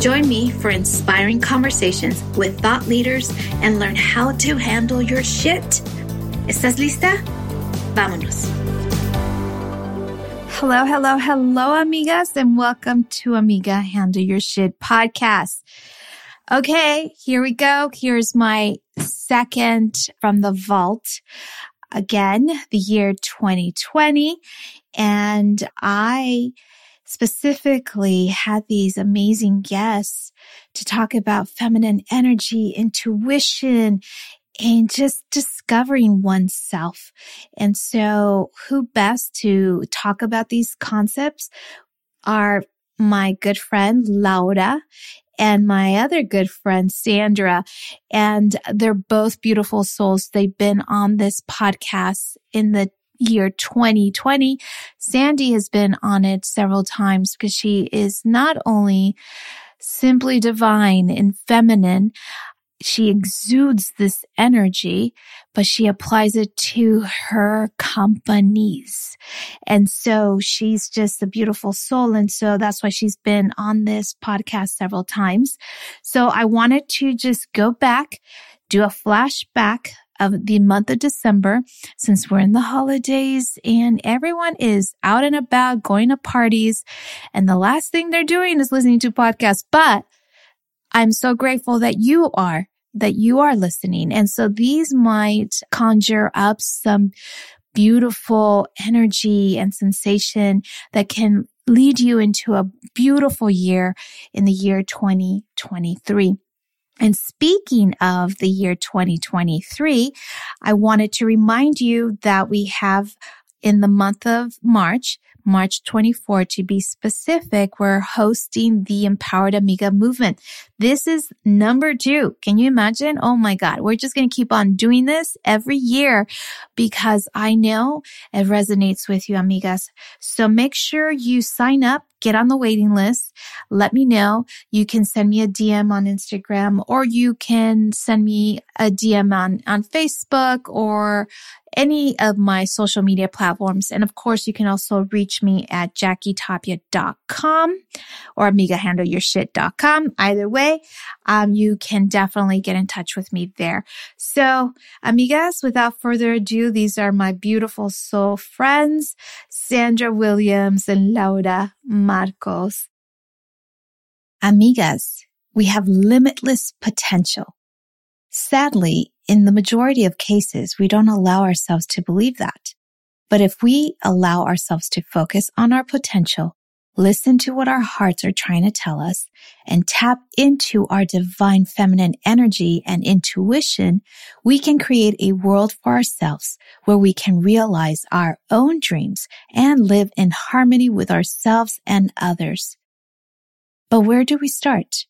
Join me for inspiring conversations with thought leaders and learn how to handle your shit. ¿Estás lista? Vámonos. Hello, hello, hello, amigas, and welcome to Amiga Handle Your Shit podcast. Okay, here we go. Here's my second from the vault. Again, the year 2020. And I specifically had these amazing guests to talk about feminine energy, intuition, and just discovering oneself. And so who best to talk about these concepts are my good friend Laura and my other good friend Sandra. And they're both beautiful souls. They've been on this podcast in the year 2020. Sandy has been on it several times because she is not only simply divine and feminine, she exudes this energy, but she applies it to her companies. And so she's just a beautiful soul. And so that's why she's been on this podcast several times. So I wanted to just go back, do a flashback of the month of December since we're in the holidays and everyone is out and about going to parties. And the last thing they're doing is listening to podcasts, but I'm so grateful that you are, that you are listening. And so these might conjure up some beautiful energy and sensation that can lead you into a beautiful year in the year 2023. And speaking of the year 2023, I wanted to remind you that we have in the month of March, March 24 to be specific, we're hosting the Empowered Amiga movement. This is number two. Can you imagine? Oh my God. We're just going to keep on doing this every year because I know it resonates with you, amigas. So make sure you sign up get on the waiting list. Let me know. You can send me a DM on Instagram or you can send me a DM on, on Facebook or any of my social media platforms. And of course, you can also reach me at jackietapia.com or amigahandleyourshit.com. Either way, um, you can definitely get in touch with me there. So, amigas, without further ado, these are my beautiful soul friends, Sandra Williams and Laura Marcos. Amigas, we have limitless potential. Sadly, in the majority of cases, we don't allow ourselves to believe that. But if we allow ourselves to focus on our potential, listen to what our hearts are trying to tell us, and tap into our divine feminine energy and intuition, we can create a world for ourselves where we can realize our own dreams and live in harmony with ourselves and others. But where do we start?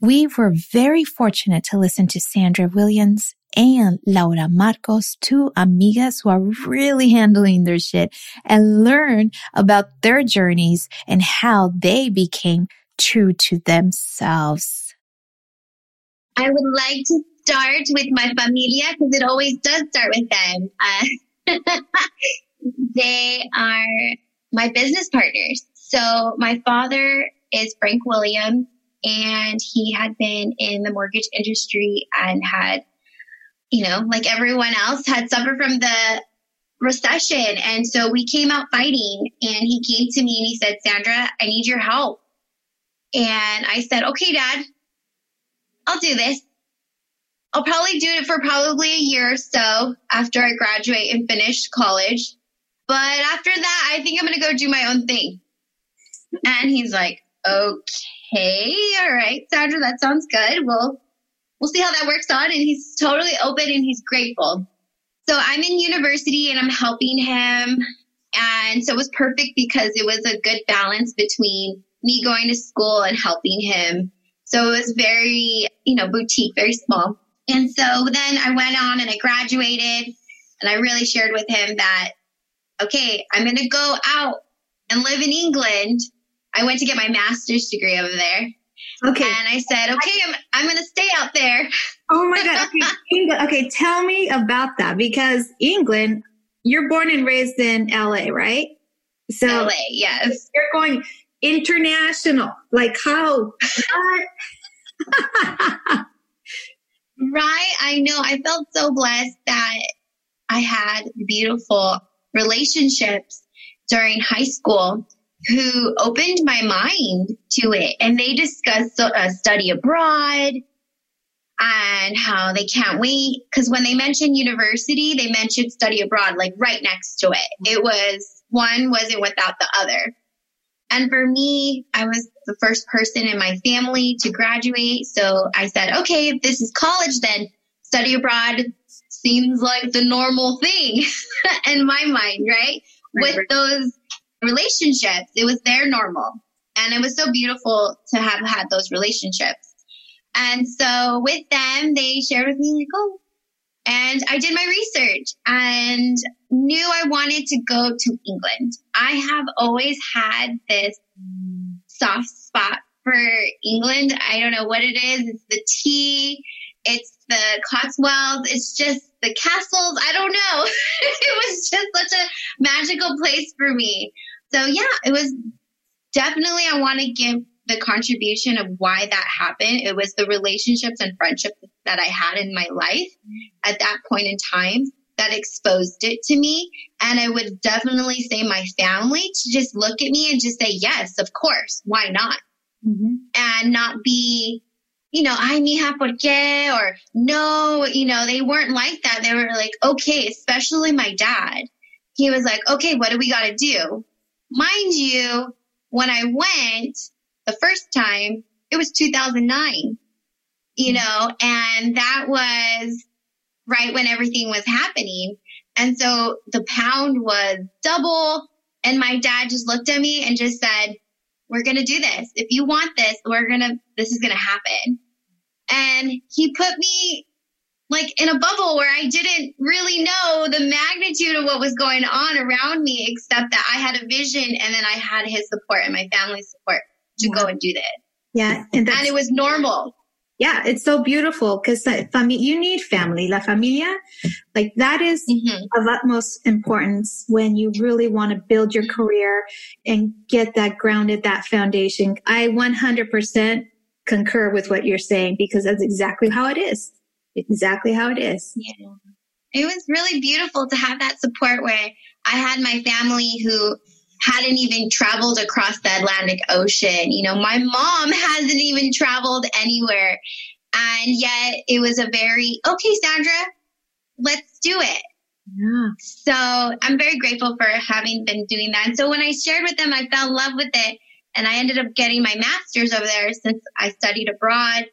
We were very fortunate to listen to Sandra Williams and Laura Marcos, two amigas who are really handling their shit and learn about their journeys and how they became true to themselves. I would like to start with my familia because it always does start with them. Uh, they are my business partners. So my father is Frank Williams and he had been in the mortgage industry and had, you know, like everyone else had suffered from the recession. And so we came out fighting and he came to me and he said, Sandra, I need your help. And I said, okay, dad, I'll do this. I'll probably do it for probably a year or so after I graduate and finish college. But after that, I think I'm going to go do my own thing. And he's like, okay, all right, Sandra, that sounds good. We'll, we'll see how that works out. And he's totally open and he's grateful. So I'm in university and I'm helping him. And so it was perfect because it was a good balance between me going to school and helping him. So it was very, you know, boutique, very small. And so then I went on and I graduated and I really shared with him that, okay, I'm going to go out and live in England. I went to get my master's degree over there. Okay. And I said, okay, I'm, I'm going to stay out there. Oh my God. Okay. England. Okay. Tell me about that because England, you're born and raised in LA, right? So LA, yes. You're going international. Like how? right. I know. I felt so blessed that I had beautiful relationships during high school who opened my mind to it. And they discussed a study abroad and how they can't wait. Because when they mentioned university, they mentioned study abroad, like right next to it. It was one wasn't without the other. And for me, I was the first person in my family to graduate. So I said, okay, if this is college, then study abroad seems like the normal thing in my mind, right? right With right. those relationships, it was their normal. And it was so beautiful to have had those relationships. And so with them, they shared with me, like, oh, and I did my research and knew I wanted to go to England. I have always had this soft spot for England. I don't know what it is. It's the tea. It's the Cotswolds. It's just the castles. I don't know. it was just such a magical place for me. So yeah, it was definitely, I want to give the contribution of why that happened. It was the relationships and friendships that I had in my life at that point in time that exposed it to me. And I would definitely say my family to just look at me and just say, yes, of course. Why not? Mm-hmm. And not be, you know, ay, mija, por qué? Or no, you know, they weren't like that. They were like, okay, especially my dad. He was like, okay, what do we got to do? Mind you, when I went, the first time, it was 2009, you mm-hmm. know, and that was right when everything was happening. And so the pound was double. And my dad just looked at me and just said, we're going to do this. If you want this, we're going to, this is going to happen. And he put me like in a bubble where I didn't really know the magnitude of what was going on around me, except that I had a vision and then I had his support and my family's support to yeah. go and do that. Yeah. And, and it was normal. Yeah, it's so beautiful because fami- you need family, la familia. Like that is mm-hmm. of utmost importance when you really want to build your career and get that grounded, that foundation. I 100% concur with what you're saying because that's exactly how it is. Exactly how it is. Yeah. It was really beautiful to have that support where I had my family who hadn't even traveled across the Atlantic Ocean. You know, my mom hasn't even traveled anywhere. And yet it was a very, okay, Sandra, let's do it. Yeah. So I'm very grateful for having been doing that. And so when I shared with them, I fell in love with it. And I ended up getting my master's over there since I studied abroad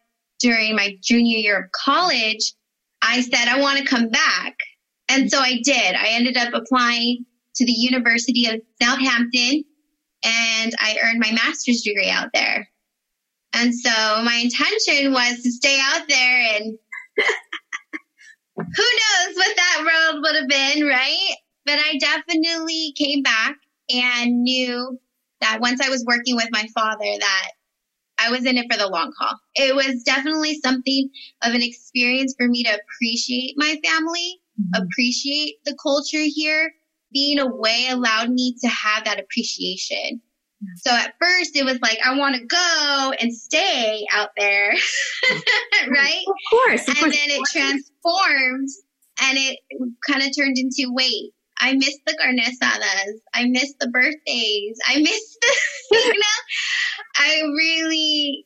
during my junior year of college. I said, I want to come back. And so I did. I ended up applying to the University of Southampton and I earned my master's degree out there. And so my intention was to stay out there and who knows what that world would have been, right? But I definitely came back and knew that once I was working with my father that I was in it for the long haul. It was definitely something of an experience for me to appreciate my family, mm-hmm. appreciate the culture here, being away allowed me to have that appreciation. So at first it was like, I want to go and stay out there. right? Of course. Of and course. then it transformed and it kind of turned into wait, I miss the carne asadas. I miss the birthdays. I miss the, you know, I really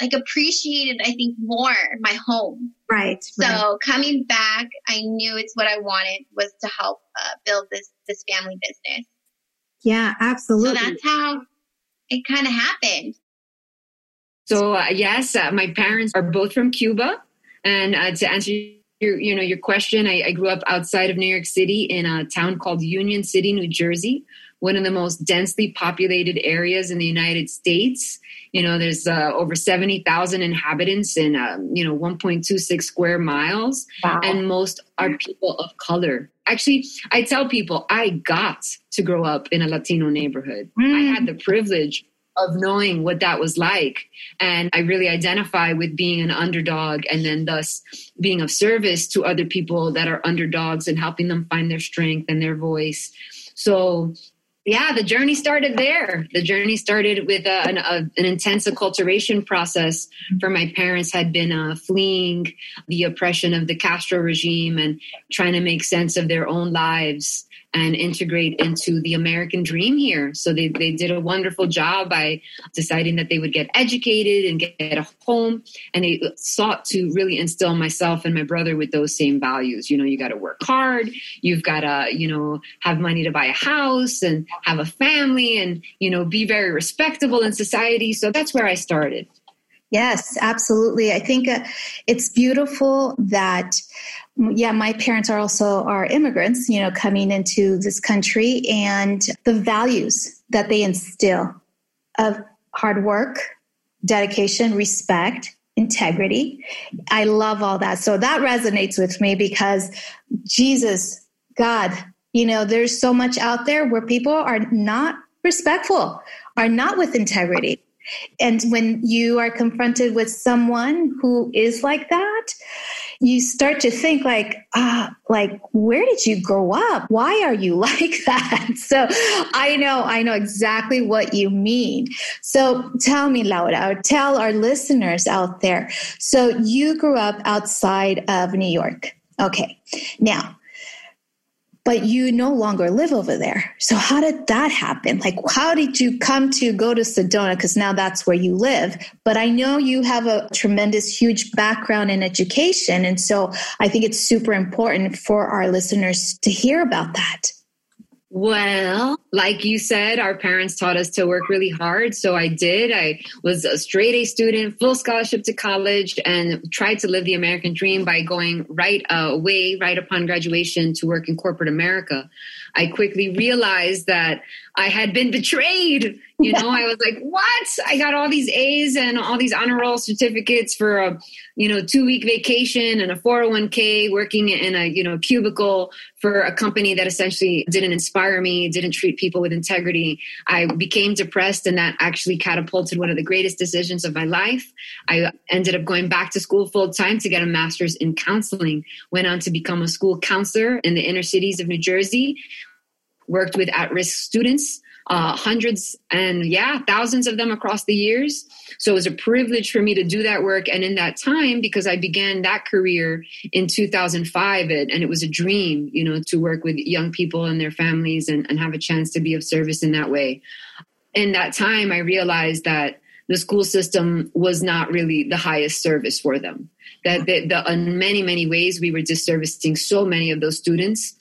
like appreciated, I think, more my home. Right. So right. coming back, I knew it's what I wanted was to help uh, build this this family business. Yeah, absolutely. So that's how it kind of happened. So uh, yes, uh, my parents are both from Cuba, and uh, to answer your you know your question, I, I, grew up outside of New York City in a town called Union City, New Jersey, one of the most densely populated areas in the United States. You know, there's uh, over seventy thousand inhabitants in um, you know one point two six square miles, wow. and most are people of color. Actually, I tell people I got to grow up in a Latino neighborhood. Mm. I had the privilege of knowing what that was like. And I really identify with being an underdog and then thus being of service to other people that are underdogs and helping them find their strength and their voice. So, yeah, the journey started there. The journey started with uh, an, a, an, intense acculturation process for my parents had been uh, fleeing the oppression of the Castro regime and trying to make sense of their own lives and integrate into the American dream here. So they, they did a wonderful job by deciding that they would get educated and get a home. And they sought to really instill myself and my brother with those same values. You know, you got to work hard. You've got to, you know, have money to buy a house and have a family and, you know, be very respectable in society. So that's where I started. Yes, absolutely. I think uh, it's beautiful that yeah, my parents are also are immigrants, you know, coming into this country and the values that they instill of hard work, dedication, respect, integrity. I love all that. So that resonates with me because Jesus, God, you know, there's so much out there where people are not respectful, are not with integrity. And when you are confronted with someone who is like that, you start to think like, ah, like, where did you grow up? Why are you like that? So I know, I know exactly what you mean. So tell me, Laura, or tell our listeners out there. So you grew up outside of New York. Okay. Now, but you no longer live over there. So how did that happen? Like, how did you come to go to Sedona? Because now that's where you live. But I know you have a tremendous, huge background in education. And so I think it's super important for our listeners to hear about that. Well, like you said, our parents taught us to work really hard. So I did. I was a straight A student, full scholarship to college, and tried to live the American dream by going right away, right upon graduation, to work in corporate America. I quickly realized that I had been betrayed. You know, I was like, what? I got all these A's and all these honor roll certificates for a, you know, two week vacation and a 401k working in a, you know, cubicle for a company that essentially didn't inspire me, didn't treat people with integrity. I became depressed and that actually catapulted one of the greatest decisions of my life. I ended up going back to school full time to get a master's in counseling, went on to become a school counselor in the inner cities of New Jersey worked with at risk students, uh, hundreds and yeah, thousands of them across the years. So it was a privilege for me to do that work. And in that time, because I began that career in 2005, it, and it was a dream, you know, to work with young people and their families and, and have a chance to be of service in that way. In that time, I realized that the school system was not really the highest service for them. That the, the, in many, many ways, we were disservicing so many of those students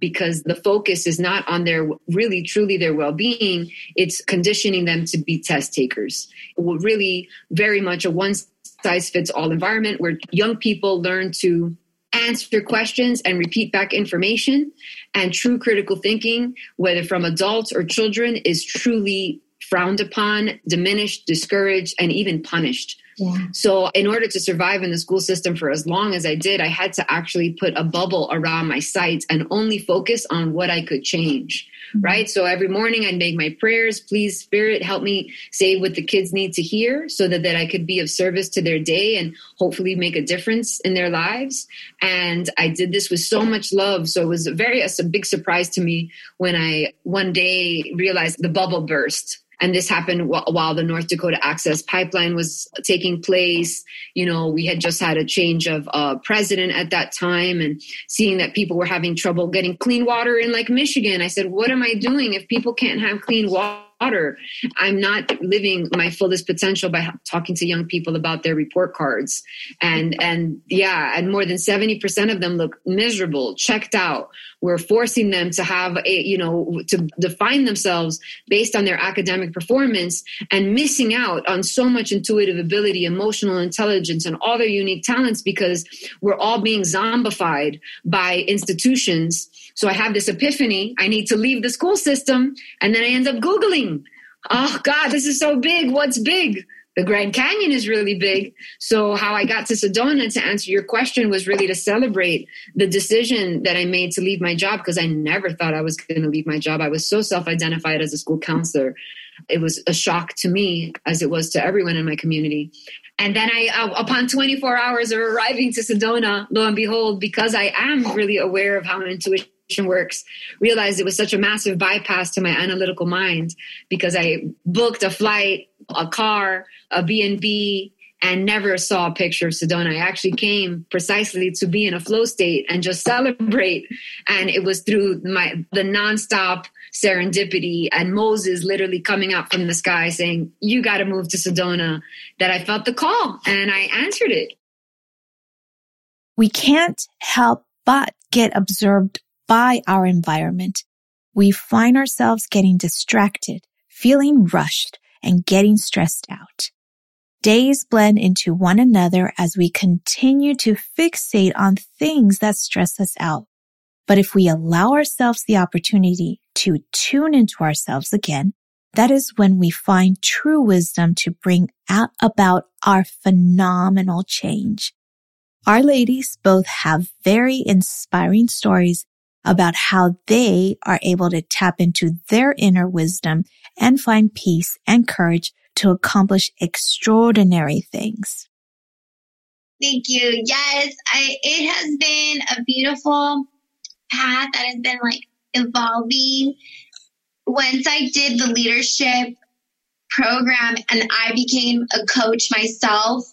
because the focus is not on their really, truly their well being, it's conditioning them to be test takers. Really, very much a one size fits all environment where young people learn to answer questions and repeat back information. And true critical thinking, whether from adults or children, is truly frowned upon, diminished, discouraged, and even punished Yeah. So, in order to survive in the school system for as long as I did, I had to actually put a bubble around my sights and only focus on what I could change. Mm-hmm. Right. So, every morning I'd make my prayers. Please, Spirit, help me say what the kids need to hear so that, that I could be of service to their day and hopefully make a difference in their lives. And I did this with so much love. So, it was very, a big surprise to me when I one day realized the bubble burst and this happened while the North Dakota Access Pipeline was taking place. You know, we had just had a change of uh, president at that time and seeing that people were having trouble getting clean water in like Michigan. I said, what am I doing if people can't have clean water? water. I'm not living my fullest potential by talking to young people about their report cards. And, and yeah, and more than 70% of them look miserable, checked out. We're forcing them to have a, you know, to define themselves based on their academic performance and missing out on so much intuitive ability, emotional intelligence, and all their unique talents because we're all being zombified by institutions so I have this epiphany. I need to leave the school system. And then I end up Googling, oh God, this is so big. What's big? The Grand Canyon is really big. So how I got to Sedona to answer your question was really to celebrate the decision that I made to leave my job because I never thought I was going to leave my job. I was so self-identified as a school counselor. It was a shock to me as it was to everyone in my community. And then I, uh, upon 24 hours of arriving to Sedona, lo and behold, because I am really aware of how intuition works realized it was such a massive bypass to my analytical mind because i booked a flight a car a b&b and never saw a picture of sedona. I actually came precisely to be in a flow state and just celebrate. And it was through my the nonstop serendipity and moses literally coming out from the sky saying you got to move to sedona that i felt the call and i answered it. We can't help but get absorbed by our environment, we find ourselves getting distracted, feeling rushed, and getting stressed out. Days blend into one another as we continue to fixate on things that stress us out. But if we allow ourselves the opportunity to tune into ourselves again, that is when we find true wisdom to bring out about our phenomenal change. Our ladies both have very inspiring stories about how they are able to tap into their inner wisdom and find peace and courage to accomplish extraordinary things. Thank you. Yes, I, it has been a beautiful path that has been like evolving. Once I did the leadership program and I became a coach myself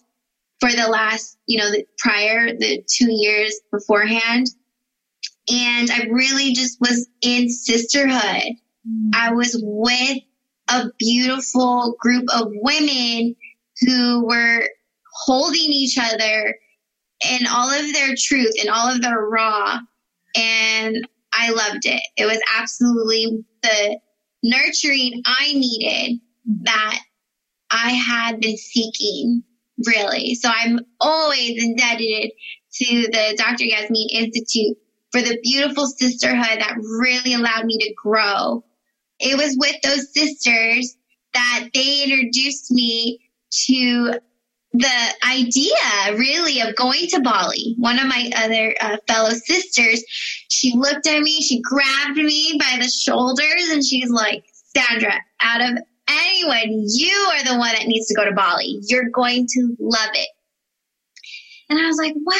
for the last, you know, the prior, the two years beforehand, and I really just was in sisterhood. Mm. I was with a beautiful group of women who were holding each other in all of their truth and all of their raw. And I loved it. It was absolutely the nurturing I needed that I had been seeking, really. So I'm always indebted to the Dr. Yasmin Institute for the beautiful sisterhood that really allowed me to grow. It was with those sisters that they introduced me to the idea really of going to Bali. One of my other uh, fellow sisters, she looked at me, she grabbed me by the shoulders and she's like, Sandra, out of anyone, you are the one that needs to go to Bali. You're going to love it. And I was like, well,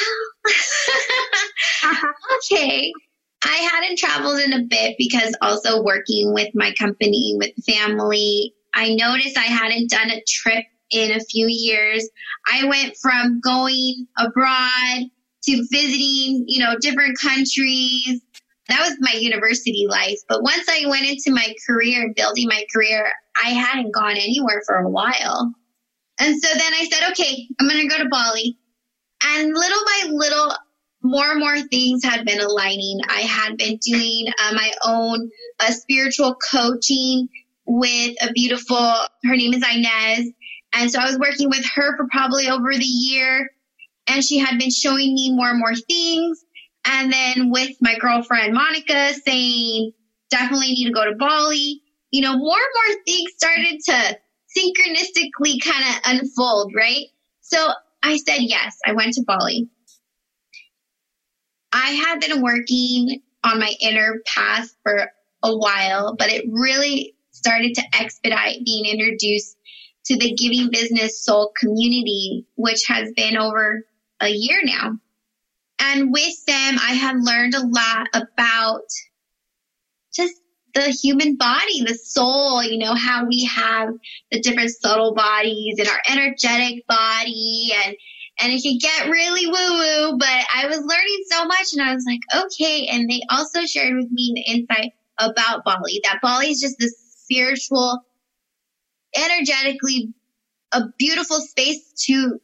okay. I hadn't traveled in a bit because also working with my company, with family, I noticed I hadn't done a trip in a few years. I went from going abroad to visiting, you know, different countries. That was my university life. But once I went into my career, building my career, I hadn't gone anywhere for a while. And so then I said, okay, I'm going to go to Bali. And little by little, more and more things had been aligning. I had been doing uh, my own uh, spiritual coaching with a beautiful, her name is Inez. And so I was working with her for probably over the year. And she had been showing me more and more things. And then with my girlfriend Monica saying, definitely need to go to Bali, you know, more and more things started to synchronistically kind of unfold, right? So I said yes. I went to Bali. I had been working on my inner path for a while, but it really started to expedite being introduced to the Giving Business Soul community, which has been over a year now. And with them, I have learned a lot about just the human body, the soul, you know, how we have the different subtle bodies and our energetic body and and it can get really woo woo, but I was learning so much and I was like, okay. And they also shared with me the insight about Bali, that Bali is just this spiritual, energetically, a beautiful space to,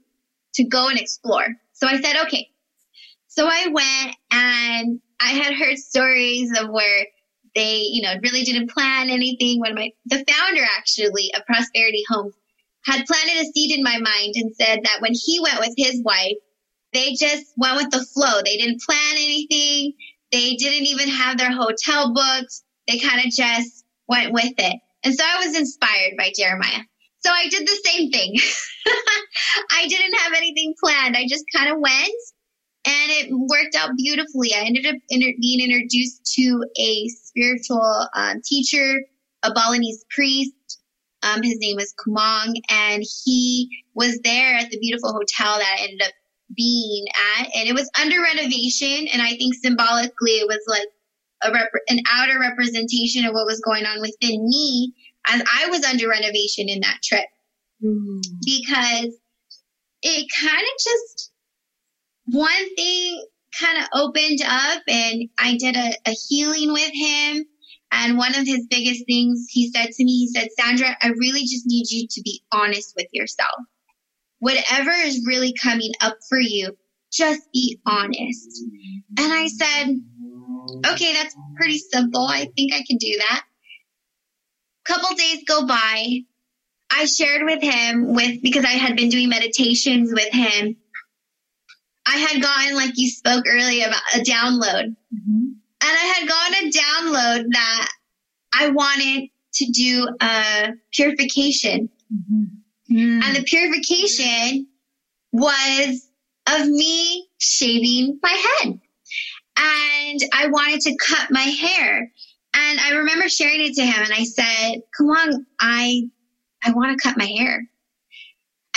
to go and explore. So I said, okay. So I went and I had heard stories of where they, you know, really didn't plan anything when my, the founder actually of Prosperity Homes had planted a seed in my mind and said that when he went with his wife, they just went with the flow. They didn't plan anything. They didn't even have their hotel booked. They kind of just went with it. And so I was inspired by Jeremiah. So I did the same thing. I didn't have anything planned. I just kind of went and it worked out beautifully. I ended up inter- being introduced to a spiritual um, teacher, a Balinese priest. Um, his name was Kumang, and he was there at the beautiful hotel that I ended up being at, and it was under renovation. And I think symbolically, it was like a rep- an outer representation of what was going on within me as I was under renovation in that trip, mm. because it kind of just one thing kind of opened up and I did a, a, healing with him. And one of his biggest things he said to me, he said, Sandra, I really just need you to be honest with yourself. Whatever is really coming up for you, just be honest. And I said, okay, that's pretty simple. I think I can do that. Couple days go by. I shared with him with, because I had been doing meditations with him I had gotten, like you spoke earlier about a download. Mm-hmm. And I had gotten a download that I wanted to do a purification. Mm-hmm. Mm. And the purification was of me shaving my head. And I wanted to cut my hair. And I remember sharing it to him and I said, come on, I, I want to cut my hair.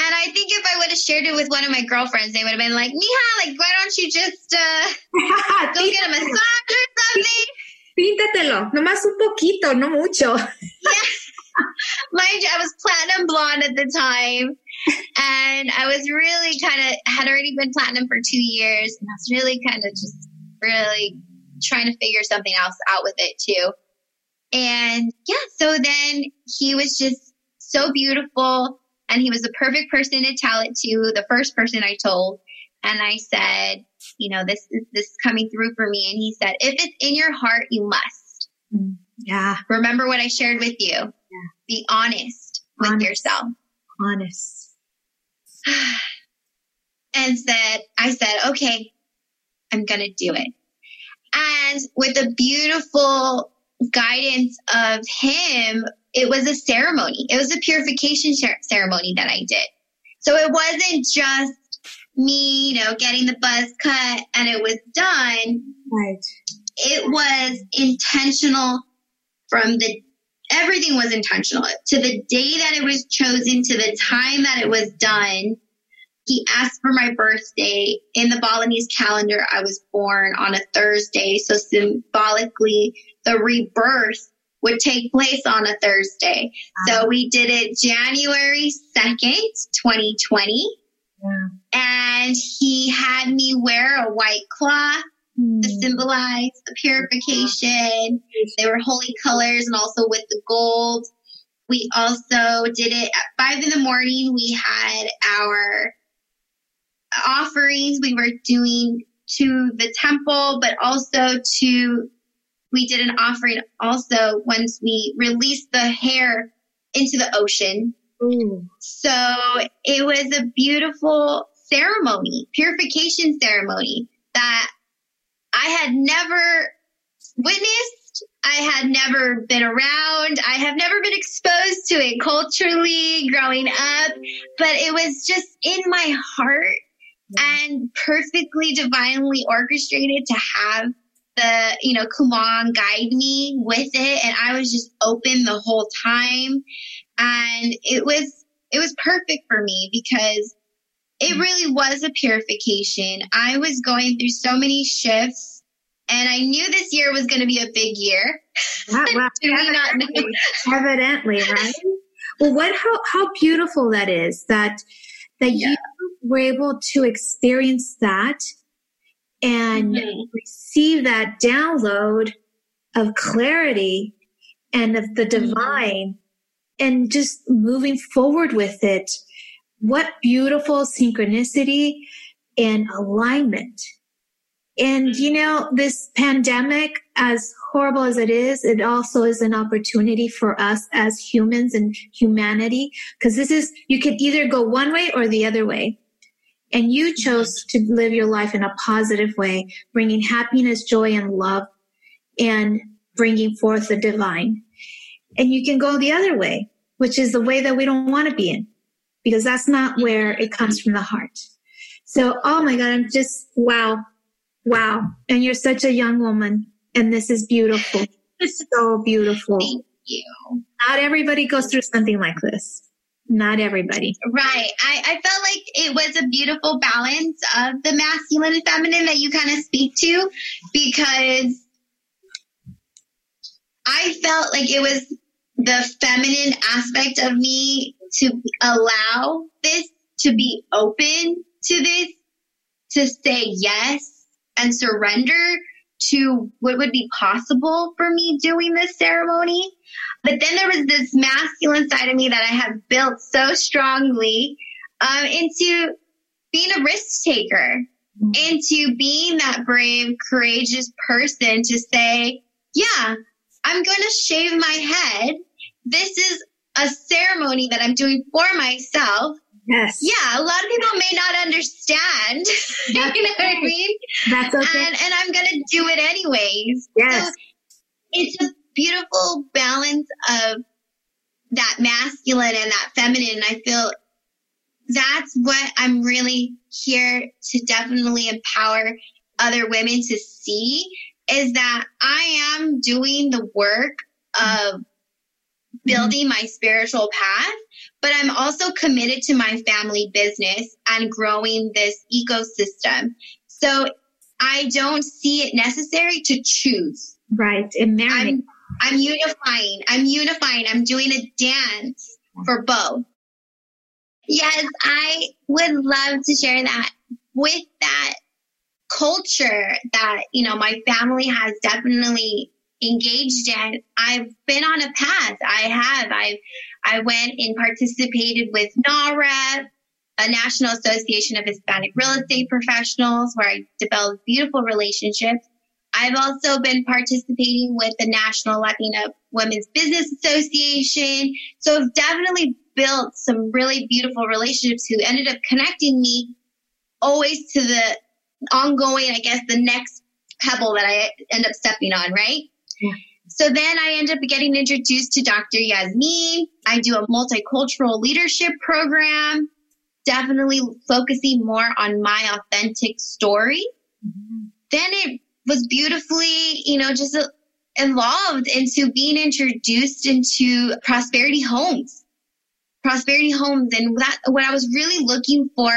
And I think if I would have shared it with one of my girlfriends, they would have been like, Mija, like, why don't you just uh, go get a massage or something? Píntatelo, nomás un poquito, no mucho. yeah. Mind you, I was platinum blonde at the time. And I was really kind of, had already been platinum for two years. And I was really kind of just really trying to figure something else out with it too. And yeah, so then he was just so beautiful and he was the perfect person to tell it to, the first person I told. And I said, you know, this is this is coming through for me. And he said, if it's in your heart, you must. Mm, yeah. Remember what I shared with you. Yeah. Be honest, honest. with yourself. Honest. and said, I said, okay, I'm going to do it. And with the beautiful guidance of him, it was a ceremony. It was a purification ceremony that I did. So it wasn't just me, you know, getting the buzz cut and it was done. Right. It was intentional from the everything was intentional to the day that it was chosen to the time that it was done. He asked for my birthday in the Balinese calendar. I was born on a Thursday. So symbolically, the rebirth would take place on a Thursday. Wow. So we did it January 2nd, 2020. Yeah. And he had me wear a white cloth mm. to symbolize the purification. They were holy colors and also with the gold. We also did it at five in the morning. We had our offerings we were doing to the temple, but also to we did an offering also once we released the hair into the ocean. Ooh. So it was a beautiful ceremony, purification ceremony that I had never witnessed I had never been around. I have never been exposed to it culturally growing up, but it was just in my heart and perfectly divinely orchestrated to have the, you know, Kumon guide me with it. And I was just open the whole time. And it was, it was perfect for me because it mm. really was a purification. I was going through so many shifts and I knew this year was going to be a big year. Wow, wow. evidently, evidently, right? Well, what how how beautiful that is that that yeah. you were able to experience that and mm-hmm. receive that download of clarity and of the mm-hmm. divine mm-hmm. and just moving forward with it. What beautiful synchronicity and alignment. And you know, this pandemic, as horrible as it is, it also is an opportunity for us as humans and humanity. Cause this is, you can either go one way or the other way. And you chose to live your life in a positive way, bringing happiness, joy, and love and bringing forth the divine. And you can go the other way, which is the way that we don't want to be in because that's not where it comes from the heart. So, oh my God, I'm just, wow, wow. And you're such a young woman and this is beautiful. so beautiful. Thank you. Not everybody goes through something like this not everybody. Right. I, I felt like it was a beautiful balance of the masculine and feminine that you kind of speak to because I felt like it was the feminine aspect of me to allow this, to be open to this, to say yes and surrender to what would be possible for me doing this ceremony. But then there was this masculine side of me that I have built so strongly um, into being a risk taker, into being that brave, courageous person to say, yeah, I'm going to shave my head. This is a ceremony that I'm doing for myself. Yes. Yeah, a lot of people may not understand. you know what I mean? That's okay. And, and I'm going to do it anyways. Yes. So it's a beautiful balance of that masculine and that feminine. And I feel that's what I'm really here to definitely empower other women to see is that I am doing the work of mm-hmm. building my spiritual path, but I'm also committed to my family business and growing this ecosystem. So I don't see it necessary to choose. Right. And marrying. I'm unifying. I'm unifying. I'm doing a dance for both. Yes, I would love to share that with that culture that, you know, my family has definitely engaged in. I've been on a path. I have. I I went and participated with NAHREP, a National Association of Hispanic Real Estate Professionals, where I developed beautiful relationships. I've also been participating with the National Latina Women's Business Association. So I've definitely built some really beautiful relationships who ended up connecting me always to the ongoing, I guess, the next pebble that I end up stepping on, right? Yeah. So then I end up getting introduced to Dr. Yasmin. I do a multicultural leadership program, definitely focusing more on my authentic story. Mm-hmm. Then it was beautifully, you know, just evolved into being introduced into prosperity homes. Prosperity homes. And that, what I was really looking for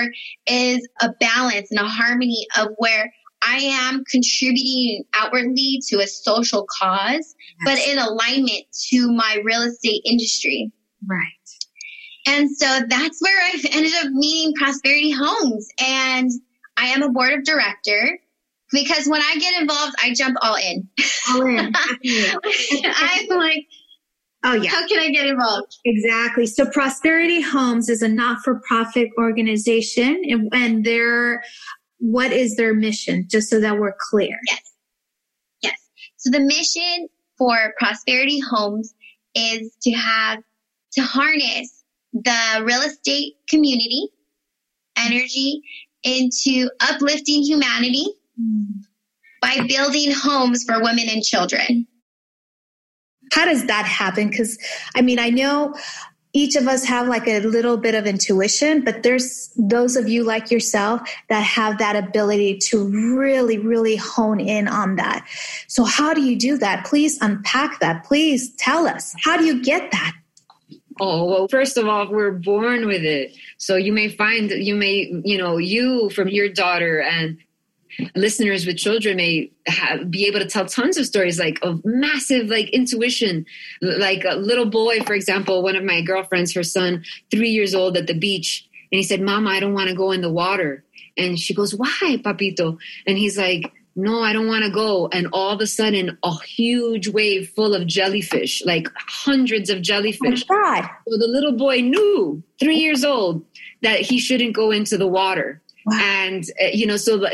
is a balance and a harmony of where I am contributing outwardly to a social cause, yes. but in alignment to my real estate industry. Right. And so that's where I ended up meeting Prosperity Homes. And I am a board of director because when I get involved, I jump all in. All in. I'm like, oh yeah. How can I get involved? Exactly. So Prosperity Homes is a not-for-profit organization, and, and their what is their mission? Just so that we're clear. Yes. Yes. So the mission for Prosperity Homes is to have to harness the real estate community energy into uplifting humanity mm-hmm. by building homes for women and children. How does that happen? Because I mean, I know each of us have like a little bit of intuition, but there's those of you like yourself that have that ability to really, really hone in on that. So, how do you do that? Please unpack that. Please tell us. How do you get that? Oh, well, first of all, we're born with it. So you may find, you may, you know, you from your daughter and listeners with children may have, be able to tell tons of stories like of massive like intuition like a little boy for example one of my girlfriends her son three years old at the beach and he said mama i don't want to go in the water and she goes why papito and he's like no, I don't want to go. And all of a sudden, a huge wave full of jellyfish, like hundreds of jellyfish. Oh God. So the little boy knew, three years old, that he shouldn't go into the water. Wow. And, uh, you know, so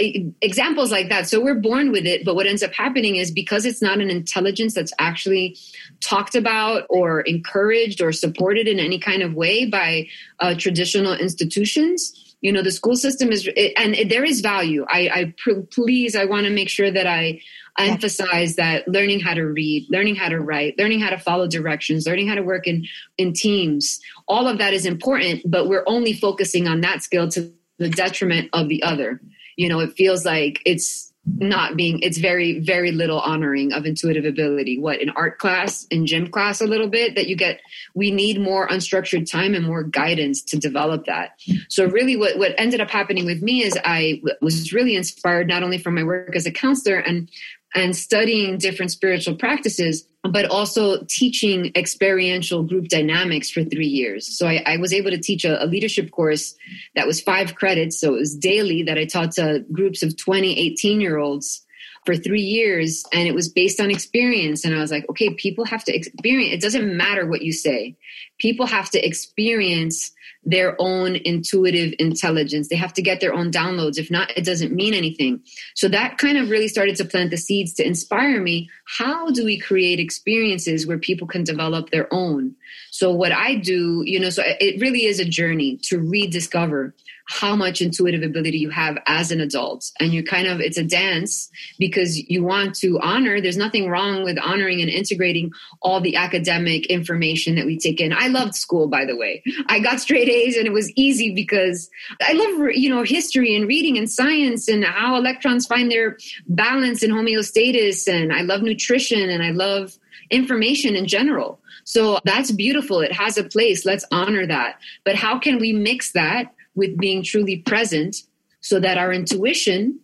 examples like that. So we're born with it. But what ends up happening is because it's not an intelligence that's actually talked about or encouraged or supported in any kind of way by uh, traditional institutions, you know, the school system is, and there is value. I, I please, I want to make sure that I, I emphasize that learning how to read, learning how to write, learning how to follow directions, learning how to work in, in teams, all of that is important, but we're only focusing on that skill to the detriment of the other. You know, it feels like it's not being it's very very little honoring of intuitive ability what in art class in gym class a little bit that you get we need more unstructured time and more guidance to develop that so really what what ended up happening with me is i was really inspired not only from my work as a counselor and and studying different spiritual practices, but also teaching experiential group dynamics for three years. So I, I was able to teach a, a, leadership course that was five credits. So it was daily that I taught to groups of 20, 18 year olds for three years. And it was based on experience. And I was like, okay, people have to experience. It doesn't matter what you say. People have to experience their own intuitive intelligence. They have to get their own downloads. If not, it doesn't mean anything. So that kind of really started to plant the seeds to inspire me. How do we create experiences where people can develop their own? So what I do, you know, so it really is a journey to rediscover how much intuitive ability you have as an adult. And you kind of, it's a dance because you want to honor, there's nothing wrong with honoring and integrating all the academic information that we take in. I loved school, by the way. I got straight A's and it was easy because I love, you know, history and reading and science and how electrons find their balance and homeostasis. And I love nutrition and I love information in general. So that's beautiful. It has a place. Let's honor that. But how can we mix that with being truly present so that our intuition,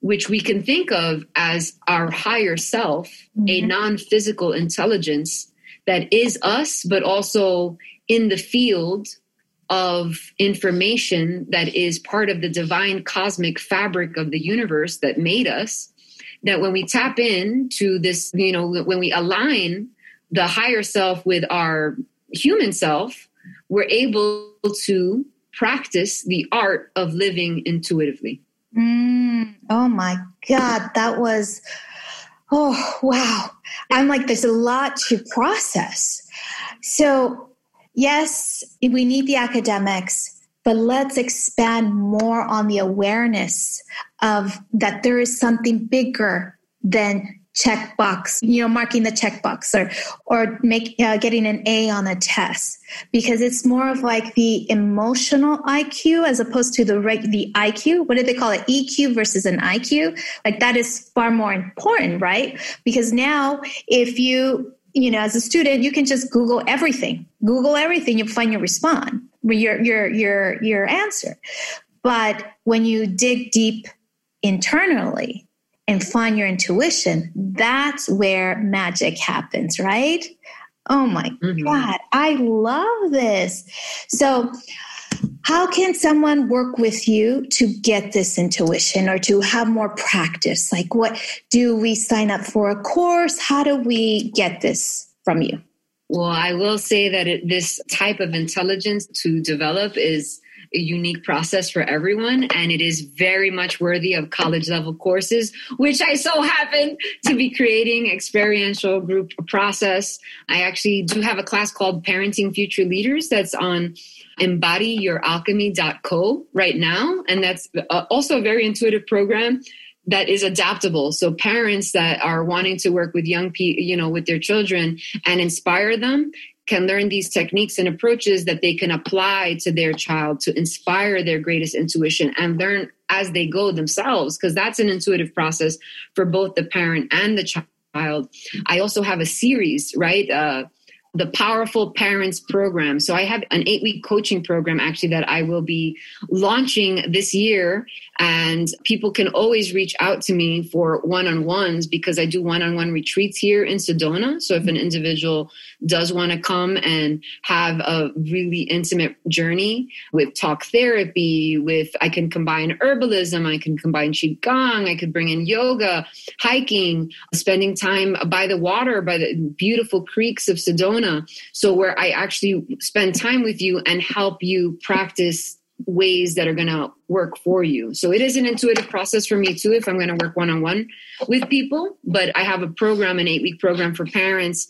which we can think of as our higher self, mm-hmm. a non physical intelligence that is us, but also in the field of information that is part of the divine cosmic fabric of the universe that made us, that when we tap in to this, you know, when we align the higher self with our human self, we're able to practice the art of living intuitively. Mm, oh my God, that was, oh, wow. I'm like, there's a lot to process. So, yes, we need the academics, but let's expand more on the awareness of that there is something bigger than checkbox, you know, marking the checkbox or or make uh, getting an A on a test because it's more of like the emotional IQ as opposed to the the IQ. What do they call it? EQ versus an IQ. Like that is far more important, right? Because now if you you know as a student you can just google everything google everything you'll find your response your your your your answer but when you dig deep internally and find your intuition, that's where magic happens, right? Oh my mm-hmm. God, I love this. So, how can someone work with you to get this intuition or to have more practice? Like, what do we sign up for a course? How do we get this from you? Well, I will say that it, this type of intelligence to develop is a unique process for everyone and it is very much worthy of college level courses which i so happen to be creating experiential group process i actually do have a class called parenting future leaders that's on embodyyouralchemy.co right now and that's also a very intuitive program that is adaptable. So parents that are wanting to work with young people, you know, with their children and inspire them can learn these techniques and approaches that they can apply to their child to inspire their greatest intuition and learn as they go themselves because that's an intuitive process for both the parent and the child. I also have a series right uh, the Powerful Parents Program. So I have an eight week coaching program actually that I will be launching this year. And people can always reach out to me for one on ones because I do one on one retreats here in Sedona. So if an individual does want to come and have a really intimate journey with talk therapy, with I can combine herbalism, I can combine Qigong, I could bring in yoga, hiking, spending time by the water, by the beautiful creeks of Sedona so where I actually spend time with you and help you practice ways that are going to work for you. So it is an intuitive process for me too if I'm going to work one on one with people, but I have a program an 8-week program for parents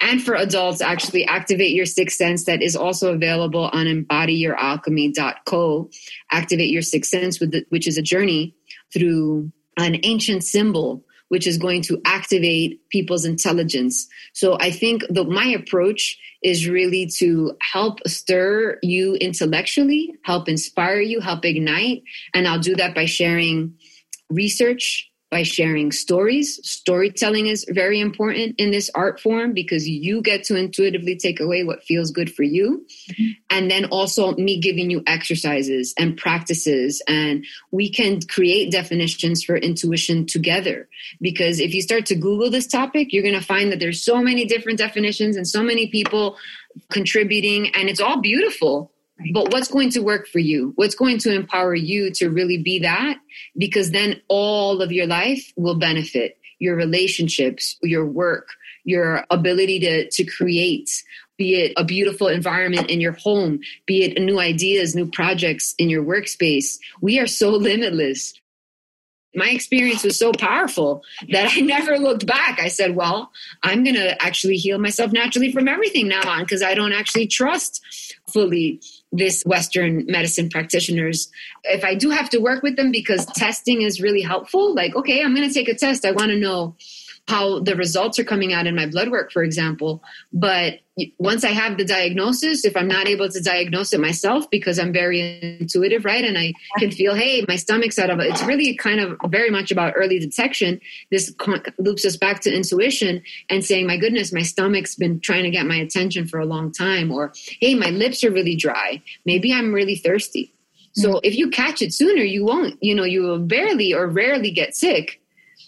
and for adults actually activate your sixth sense that is also available on embodyyouralchemy.co. Activate your sixth sense with the, which is a journey through an ancient symbol which is going to activate people's intelligence. So I think the, my approach is really to help stir you intellectually, help inspire you, help ignite. And I'll do that by sharing research, by sharing stories. Storytelling is very important in this art form because you get to intuitively take away what feels good for you. Mm-hmm. And then also me giving you exercises and practices. And we can create definitions for intuition together. Because if you start to Google this topic, you're going to find that there's so many different definitions and so many people contributing, and it's all beautiful but what's going to work for you? What's going to empower you to really be that? Because then all of your life will benefit your relationships, your work, your ability to, to create, be it a beautiful environment in your home, be it new ideas, new projects in your workspace. We are so limitless my experience was so powerful that I never looked back. I said, well, I'm going to actually heal myself naturally from everything now on because I don't actually trust fully this Western medicine practitioners. If I do have to work with them because testing is really helpful, like, okay, I'm going to take a test. I want to know how the results are coming out in my blood work, for example. But once I have the diagnosis, if I'm not able to diagnose it myself because I'm very intuitive, right? And I can feel, hey, my stomach's out of it. It's really kind of very much about early detection. This loops us back to intuition and saying, my goodness, my stomach's been trying to get my attention for a long time. Or, hey, my lips are really dry. Maybe I'm really thirsty. So mm-hmm. if you catch it sooner, you won't, you know, you will barely or rarely get sick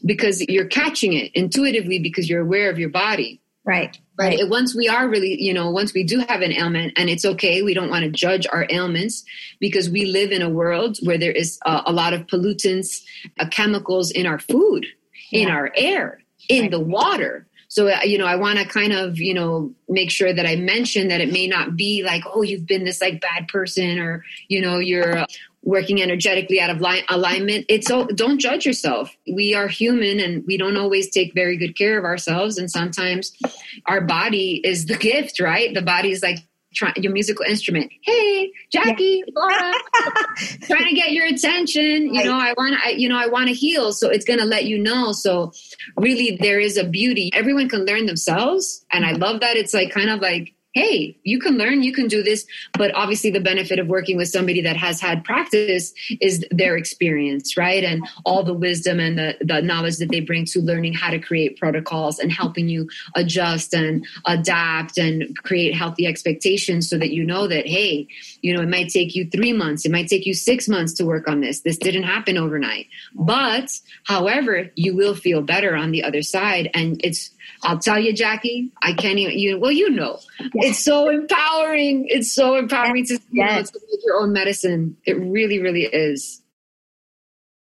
because you're catching it intuitively because you're aware of your body. Right. Right. But once we are really, you know, once we do have an ailment, and it's okay, we don't want to judge our ailments because we live in a world where there is a, a lot of pollutants, uh, chemicals in our food, yeah. in our air, in right. the water. So, uh, you know, I want to kind of, you know, make sure that I mention that it may not be like, oh, you've been this like bad person or, you know, you're working energetically out of line, alignment it's all don't judge yourself. We are human and we don't always take very good care of ourselves. And sometimes our body is the gift right? The body is like try, your musical instrument. Hey jackie yeah. Laura, trying to get your attention. You know i want to you know i want to heal. So it's going to let you know. So really there is a beauty. Everyone can learn themselves. And i love that. It's like kind of like hey, you can learn, you can do this. But obviously, the benefit of working with somebody that has had practice is their experience, right? And all the wisdom and the, the knowledge that they bring to learning how to create protocols and helping you adjust and adapt and create healthy expectations so that you know that, hey, you know, it might take you three months, it might take you six months to work on this. This didn't happen overnight. But, however, you will feel better on the other side. And it's, I'll tell you, Jackie, I can't even, you, well, you know, it's so empowering. It's so empowering yes. to, yes. to make your own medicine. It really, really is.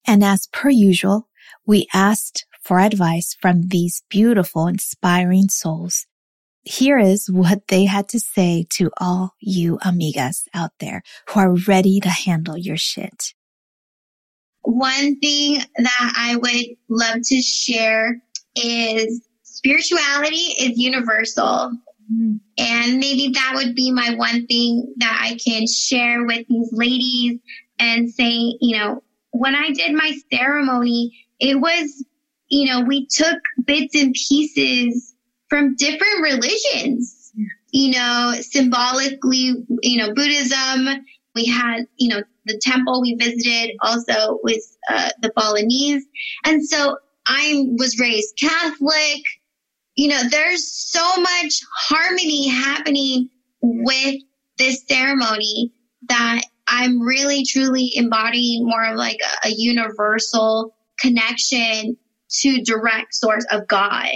And as per usual, we asked for advice from these beautiful, inspiring souls. Here is what they had to say to all you amigas out there who are ready to handle your shit. One thing that I would love to share is spirituality is universal. Mm-hmm. And maybe that would be my one thing that I can share with these ladies and say, you know, when I did my ceremony, it was, you know, we took bits and pieces from different religions, you know, symbolically, you know, Buddhism. We had, you know, the temple we visited also with uh, the Balinese. And so I was raised Catholic. You know, there's so much harmony happening with this ceremony that I'm really truly embodying more of like a, a universal connection to direct source of God.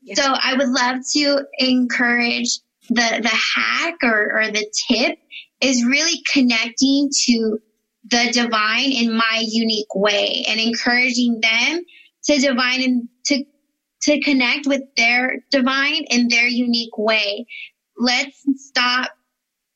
Yeah. So I would love to encourage the, the hack or, or the tip is really connecting to the divine in my unique way and encouraging them to divine and to to connect with their divine in their unique way. Let's stop,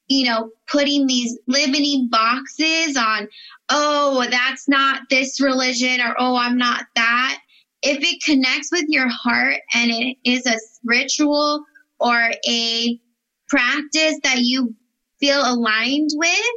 you know, putting these limiting boxes on, oh, that's not this religion or oh, I'm not that. If it connects with your heart and it is a ritual or a practice that you feel aligned with,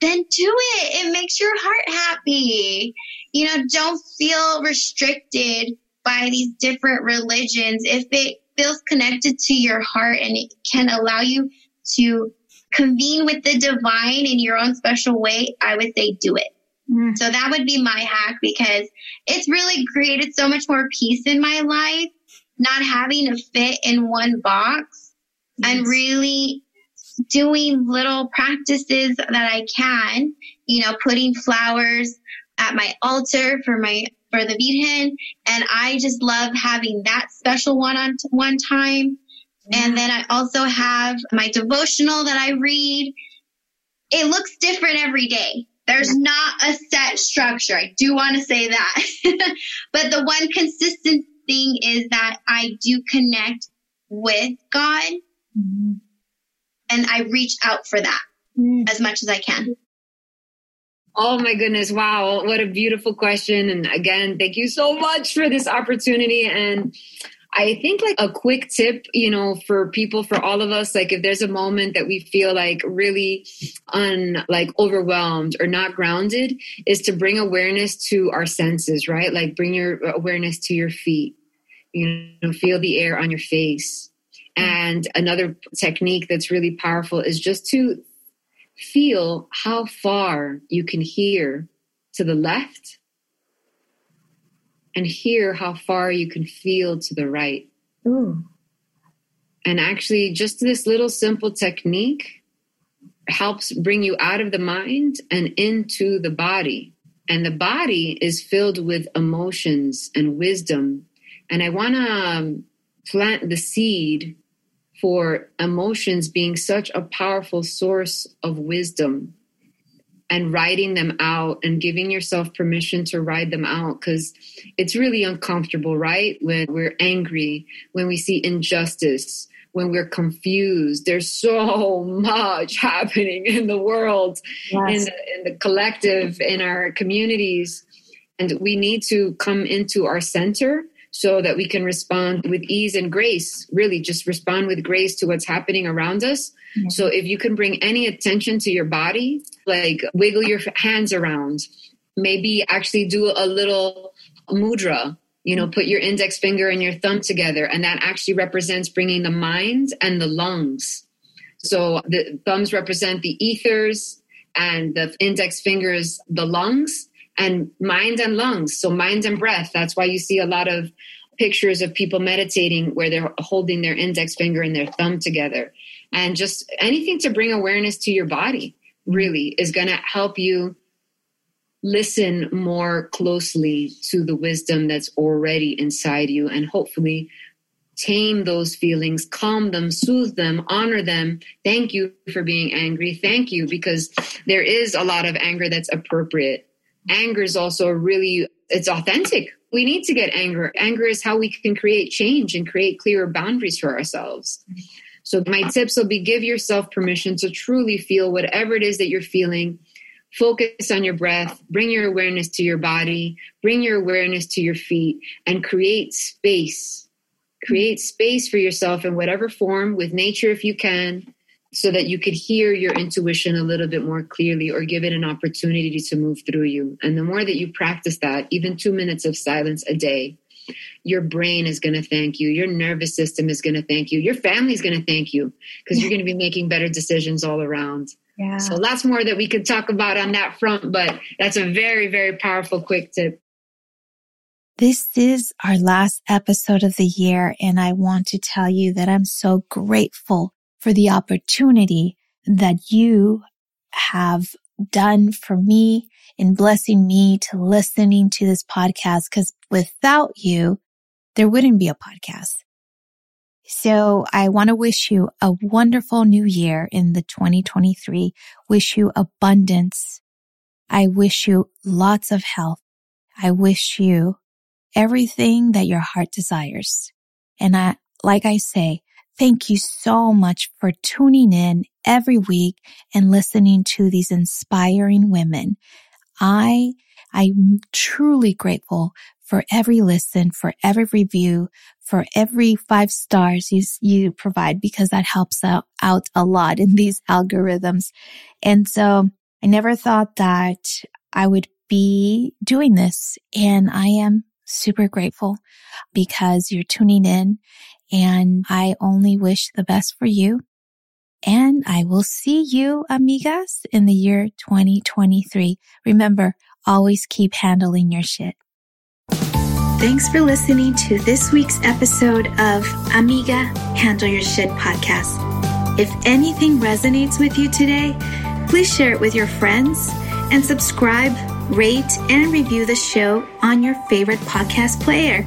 then do it. It makes your heart happy. You know, don't feel restricted by these different religions. If it feels connected to your heart and it can allow you to convene with the divine in your own special way, I would say do it. Mm. So that would be my hack because it's really created so much more peace in my life, not having to fit in one box yes. and really doing little practices that I can, you know, putting flowers at my altar for my for the Virgen, and I just love having that special one on one time. And then I also have my devotional that I read. It looks different every day. There's not a set structure. I do want to say that. but the one consistent thing is that I do connect with God. Mm-hmm and I reach out for that mm. as much as I can. Oh my goodness. Wow. What a beautiful question. And again, thank you so much for this opportunity. And I think like a quick tip, you know, for people, for all of us, like if there's a moment that we feel like really un like overwhelmed or not grounded, is to bring awareness to our senses, right? Like bring your awareness to your feet. You know, feel the air on your face. And another technique that's really powerful is just to feel how far you can hear to the left and hear how far you can feel to the right. Ooh. And actually, just this little simple technique helps bring you out of the mind and into the body. And the body is filled with emotions and wisdom. And I want to um, plant the seed for emotions being such a powerful source of wisdom and writing them out and giving yourself permission to write them out because it's really uncomfortable, right? When we're angry, when we see injustice, when we're confused. There's so much happening in the world, yes. in, the, in the collective, in our communities. And we need to come into our center so that we can respond with ease and grace, really just respond with grace to what's happening around us. Mm-hmm. So if you can bring any attention to your body, like wiggle your hands around, maybe actually do a little mudra, you know, put your index finger and your thumb together. And that actually represents bringing the mind and the lungs. So the thumbs represent the ethers and the index fingers, the lungs and mind and lungs. So mind and breath. That's why you see a lot of pictures of people meditating where they're holding their index finger and their thumb together. And just anything to bring awareness to your body really is going to help you listen more closely to the wisdom that's already inside you and hopefully tame those feelings, calm them, soothe them, honor them. Thank you for being angry. Thank you because there is a lot of anger that's appropriate anger is also really it's authentic. We need to get anger. Anger is how we can create change and create clearer boundaries for ourselves. So my tips will be give yourself permission to truly feel whatever it is that you're feeling. Focus on your breath. Bring your awareness to your body. Bring your awareness to your feet and create space. Create space for yourself in whatever form with nature if you can so that you could hear your intuition a little bit more clearly or give it an opportunity to move through you. And the more that you practice that, even two minutes of silence a day, your brain is going to thank you. Your nervous system is going to thank you. Your family is going to thank you because you're going to be making better decisions all around. Yeah. So lots more that we could talk about on that front, but that's a very, very powerful quick tip. This is our last episode of the year, and I want to tell you that I'm so grateful for the opportunity that you have done for me in blessing me to listening to this podcast. Cause without you, there wouldn't be a podcast. So I want to wish you a wonderful new year in the 2023. Wish you abundance. I wish you lots of health. I wish you everything that your heart desires. And I, like I say, Thank you so much for tuning in every week and listening to these inspiring women. I, I'm truly grateful for every listen, for every review, for every five stars you, you provide because that helps out, out a lot in these algorithms. And so I never thought that I would be doing this and I am super grateful because you're tuning in and I only wish the best for you. And I will see you, amigas, in the year 2023. Remember, always keep handling your shit. Thanks for listening to this week's episode of Amiga Handle Your Shit podcast. If anything resonates with you today, please share it with your friends and subscribe, rate, and review the show on your favorite podcast player.